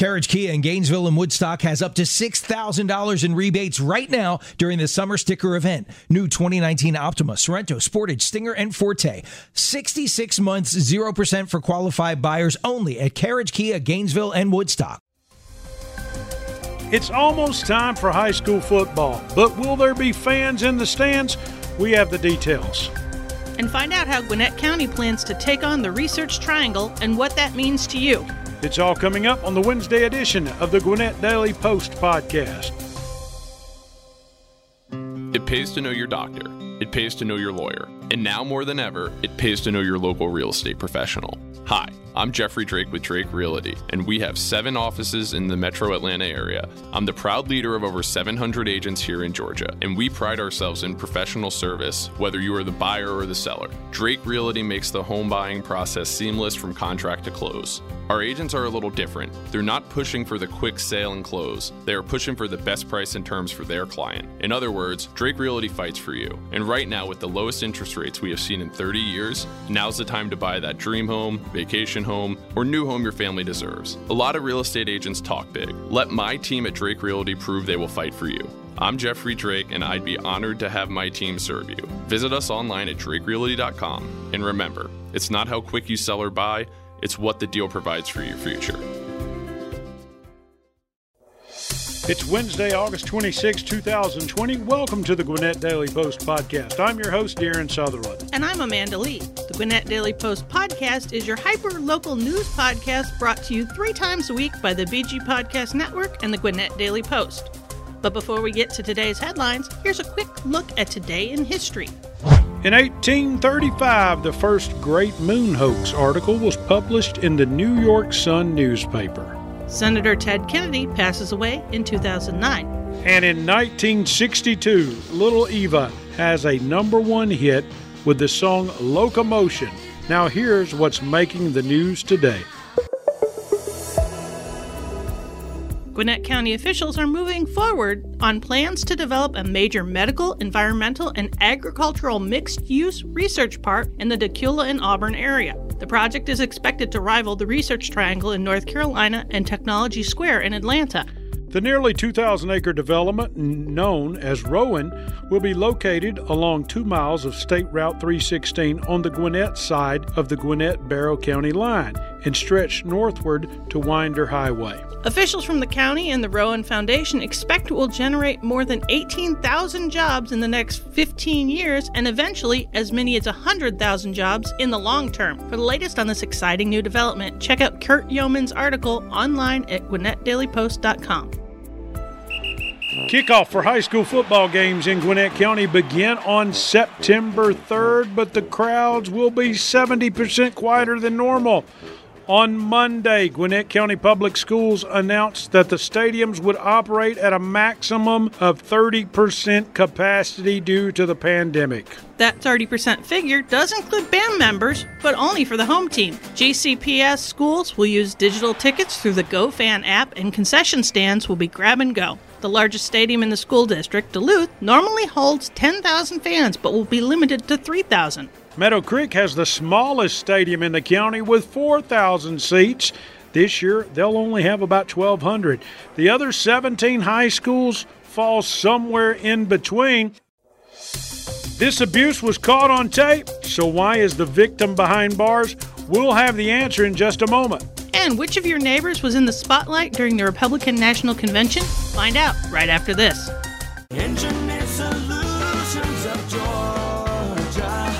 Carriage Kia in Gainesville and Woodstock has up to $6,000 in rebates right now during the summer sticker event. New 2019 Optima, Sorento, Sportage, Stinger, and Forte. 66 months, 0% for qualified buyers only at Carriage Kia, Gainesville, and Woodstock. It's almost time for high school football, but will there be fans in the stands? We have the details. And find out how Gwinnett County plans to take on the Research Triangle and what that means to you. It's all coming up on the Wednesday edition of the Gwinnett Daily Post podcast. It pays to know your doctor. It pays to know your lawyer. And now more than ever, it pays to know your local real estate professional. Hi, I'm Jeffrey Drake with Drake Realty, and we have seven offices in the metro Atlanta area. I'm the proud leader of over 700 agents here in Georgia, and we pride ourselves in professional service, whether you are the buyer or the seller. Drake Realty makes the home buying process seamless from contract to close. Our agents are a little different. They're not pushing for the quick sale and close, they are pushing for the best price and terms for their client. In other words, Drake Realty fights for you. And right now, with the lowest interest rates we have seen in 30 years, now's the time to buy that dream home, vacation home, or new home your family deserves. A lot of real estate agents talk big. Let my team at Drake Realty prove they will fight for you. I'm Jeffrey Drake, and I'd be honored to have my team serve you. Visit us online at drakerealty.com. And remember, it's not how quick you sell or buy, it's what the deal provides for your future. It's Wednesday, August 26, 2020. Welcome to the Gwinnett Daily Post podcast. I'm your host, Darren Sutherland. And I'm Amanda Lee. The Gwinnett Daily Post podcast is your hyper local news podcast brought to you three times a week by the BG Podcast Network and the Gwinnett Daily Post. But before we get to today's headlines, here's a quick look at today in history. In 1835, the first Great Moon Hoax article was published in the New York Sun newspaper. Senator Ted Kennedy passes away in 2009. And in 1962, Little Eva has a number one hit with the song Locomotion. Now, here's what's making the news today. Gwinnett County officials are moving forward on plans to develop a major medical, environmental, and agricultural mixed use research park in the Dacula and Auburn area. The project is expected to rival the Research Triangle in North Carolina and Technology Square in Atlanta. The nearly 2,000 acre development, known as Rowen, will be located along two miles of State Route 316 on the Gwinnett side of the Gwinnett Barrow County line and stretch northward to Winder Highway. Officials from the county and the Rowen Foundation expect it will generate more than 18,000 jobs in the next 15 years and eventually as many as 100,000 jobs in the long term. For the latest on this exciting new development, check out Curt Yeomans' article online at gwinnettdailypost.com. Kickoff for high school football games in Gwinnett County begin on September 3rd, but the crowds will be 70% quieter than normal. On Monday, Gwinnett County Public Schools announced that the stadiums would operate at a maximum of 30% capacity due to the pandemic. That 30% figure does include band members, but only for the home team. GCPS schools will use digital tickets through the GoFan app, and concession stands will be grab and go. The largest stadium in the school district, Duluth, normally holds 10,000 fans but will be limited to 3,000. Meadow Creek has the smallest stadium in the county with 4,000 seats. This year, they'll only have about 1,200. The other 17 high schools fall somewhere in between. This abuse was caught on tape, so why is the victim behind bars? We'll have the answer in just a moment. And which of your neighbors was in the spotlight during the Republican National Convention? Find out right after this. Engineered Solutions of Georgia.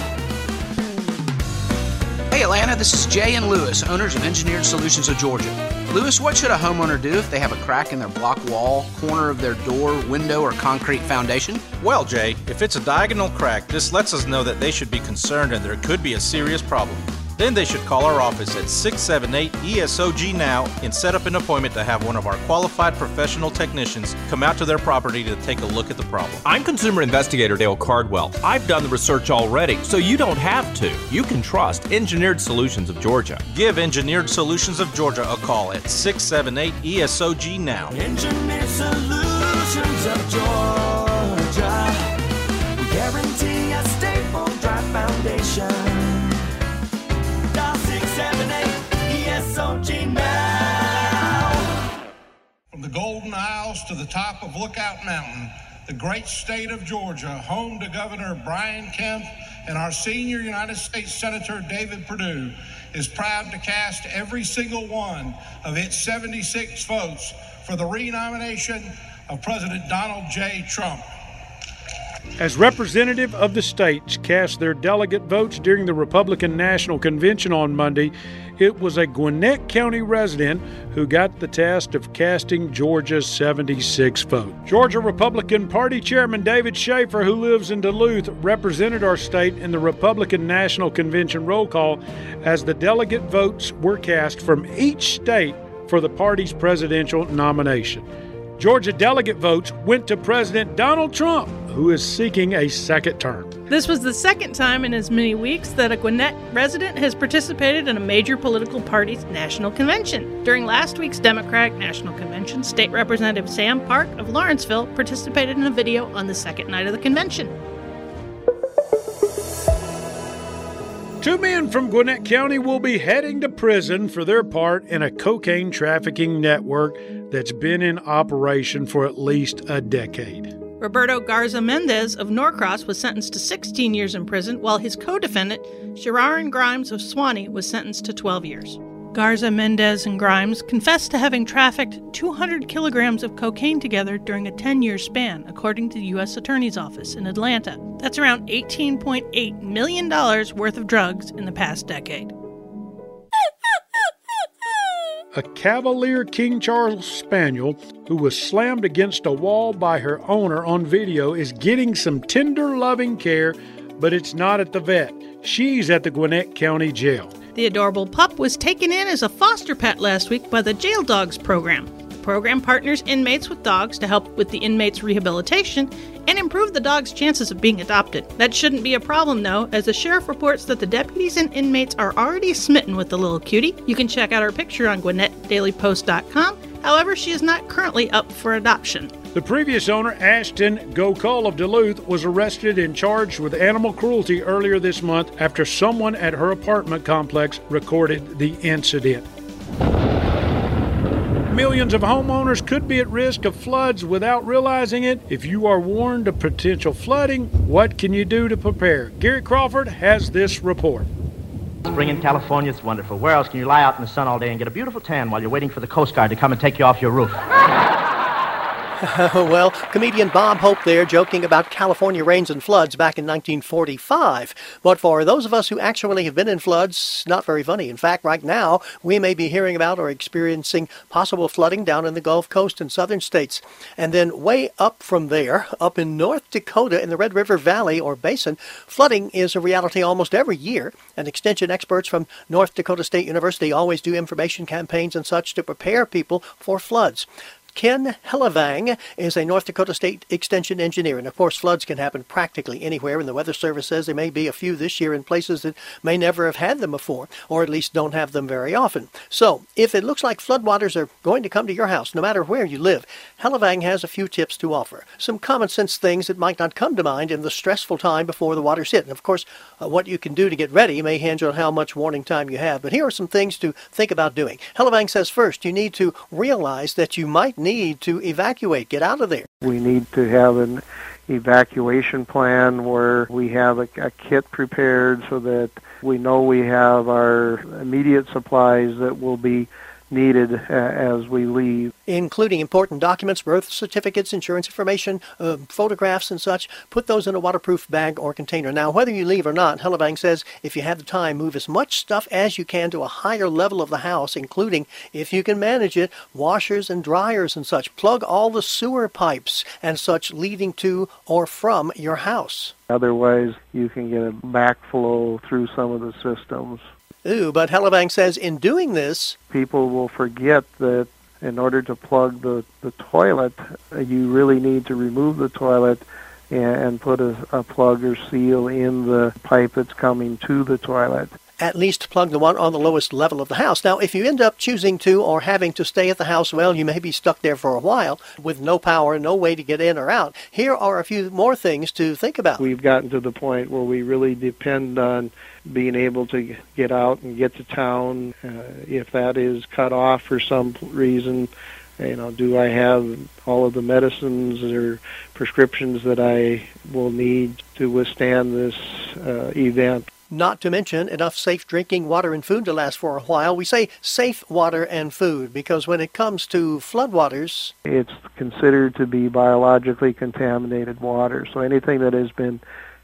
Hey Atlanta, this is Jay and Lewis, owners of Engineered Solutions of Georgia. Lewis, what should a homeowner do if they have a crack in their block wall, corner of their door, window, or concrete foundation? Well, Jay, if it's a diagonal crack, this lets us know that they should be concerned and there could be a serious problem. Then they should call our office at 678 ESOG now and set up an appointment to have one of our qualified professional technicians come out to their property to take a look at the problem. I'm consumer investigator Dale Cardwell. I've done the research already, so you don't have to. You can trust Engineered Solutions of Georgia. Give Engineered Solutions of Georgia a call at 678 ESOG now. Engineered Solutions of Georgia. Isles to the top of Lookout Mountain, the great state of Georgia, home to Governor Brian Kemp and our senior United States Senator David Perdue, is proud to cast every single one of its 76 votes for the renomination of President Donald J. Trump. As representative of the states cast their delegate votes during the Republican National Convention on Monday, it was a Gwinnett County resident who got the task of casting Georgia's 76 vote. Georgia Republican Party Chairman David Shafer, who lives in Duluth, represented our state in the Republican National Convention roll call as the delegate votes were cast from each state for the party's presidential nomination. Georgia delegate votes went to President Donald Trump, who is seeking a second term. This was the second time in as many weeks that a Gwinnett resident has participated in a major political party's national convention. During last week's Democratic National Convention, State Representative Sam Park of Lawrenceville participated in a video on the second night of the convention. Two men from Gwinnett County will be heading to prison for their part in a cocaine trafficking network that's been in operation for at least a decade. Roberto Garza Mendez of Norcross was sentenced to 16 years in prison, while his co defendant, Shiraran Grimes of Suwanee, was sentenced to 12 years. Garza, Mendez, and Grimes confessed to having trafficked 200 kilograms of cocaine together during a 10 year span, according to the U.S. Attorney's Office in Atlanta. That's around $18.8 million worth of drugs in the past decade. A Cavalier King Charles Spaniel who was slammed against a wall by her owner on video is getting some tender, loving care, but it's not at the vet. She's at the Gwinnett County Jail. The adorable pup was taken in as a foster pet last week by the Jail Dogs program. The program partners inmates with dogs to help with the inmates' rehabilitation and improve the dog's chances of being adopted. That shouldn't be a problem, though, as the sheriff reports that the deputies and inmates are already smitten with the little cutie. You can check out our picture on GwinnettDailyPost.com. However, she is not currently up for adoption. The previous owner, Ashton Gokul of Duluth, was arrested and charged with animal cruelty earlier this month after someone at her apartment complex recorded the incident. Millions of homeowners could be at risk of floods without realizing it. If you are warned of potential flooding, what can you do to prepare? Gary Crawford has this report. Spring in California is wonderful. Where else can you lie out in the sun all day and get a beautiful tan while you're waiting for the Coast Guard to come and take you off your roof? well, comedian Bob Hope there joking about California rains and floods back in 1945. But for those of us who actually have been in floods, not very funny. In fact, right now, we may be hearing about or experiencing possible flooding down in the Gulf Coast and southern states. And then way up from there, up in North Dakota in the Red River Valley or Basin, flooding is a reality almost every year. And extension experts from North Dakota State University always do information campaigns and such to prepare people for floods. Ken Hellevang is a North Dakota State Extension engineer, and of course, floods can happen practically anywhere. And the Weather Service says there may be a few this year in places that may never have had them before, or at least don't have them very often. So, if it looks like floodwaters are going to come to your house, no matter where you live, Hellevang has a few tips to offer. Some common sense things that might not come to mind in the stressful time before the waters hit. And of course, uh, what you can do to get ready may hinge on how much warning time you have. But here are some things to think about doing. Hellevang says first, you need to realize that you might need to evacuate, get out of there. We need to have an evacuation plan where we have a, a, kit prepared so that we know we have our immediate supplies that will be needed uh, as we leave. Including important documents, birth certificates, insurance information, uh, photographs, and such. Put those in a waterproof bag or container. Now, whether you leave or not, Hellevang says if you have the time, move as much stuff as you can to a higher level of the house, including, if you can manage it, washers and dryers and such. Plug all the sewer pipes and such leading to or from your house. Otherwise, you can get a backflow through some of the systems. Ooh, but Hellevang says in doing this, People will forget that in order to plug the, the toilet, you really need to remove the toilet and, and put a, a plug or seal in the pipe that's coming to the toilet. At least plug the one on the lowest level of the house. Now, if you end up choosing to or having to stay at the house, well, you may be stuck there for a while with no power, no way to get in or out. Here are a few more things to think about. We've gotten to the point where we really depend on being able to get out and get to town. Uh, if that is cut off for some reason, you know, do I have all of the medicines or prescriptions that I will need to withstand this uh, event? Not to mention enough safe drinking water and food to last for a while. We say safe water and food because when it comes to floodwaters, It's considered to be biologically contaminated water. So anything that has been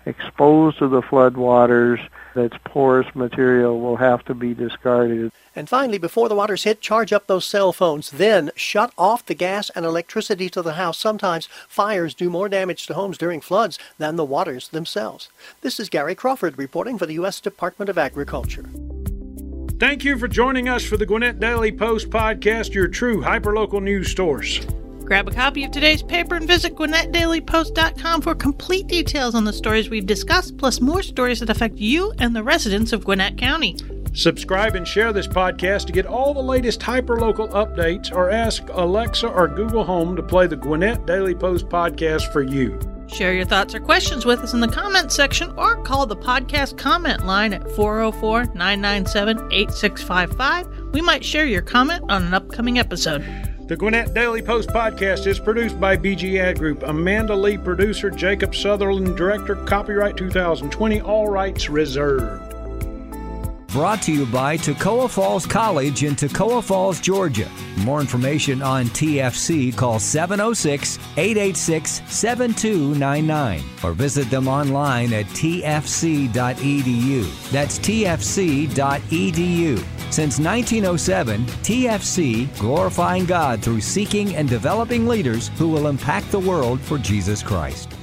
exposed to the floodwaters that's porous material will have to be discarded. And finally, before the waters hit, charge up those cell phones. Then shut off the gas and electricity to the house. Sometimes fires do more damage to homes during floods than the waters themselves. This is Gary Crawford reporting for the U.S. Department of Agriculture. Thank you for joining us for the Gwinnett Daily Post podcast, your true hyperlocal news source. Grab a copy of today's paper and visit GwinnettDailyPost.com for complete details on the stories we've discussed, plus more stories that affect you and the residents of Gwinnett County. Subscribe and share this podcast to get all the latest hyperlocal updates or ask Alexa or Google Home to play the Gwinnett Daily Post podcast for you. Share your thoughts or questions with us in the comments section or call the podcast comment line at 404 997 8655. We might share your comment on an upcoming episode. The Gwinnett Daily Post podcast is produced by BG Ad Group. Amanda Lee, producer, Jacob Sutherland, director, copyright 2020, all rights reserved. Brought to you by Toccoa Falls College in Toccoa Falls, Georgia. More information on TFC, call 706 886 7299 or visit them online at tfc.edu. That's tfc.edu. Since 1907, TFC glorifying God through seeking and developing leaders who will impact the world for Jesus Christ.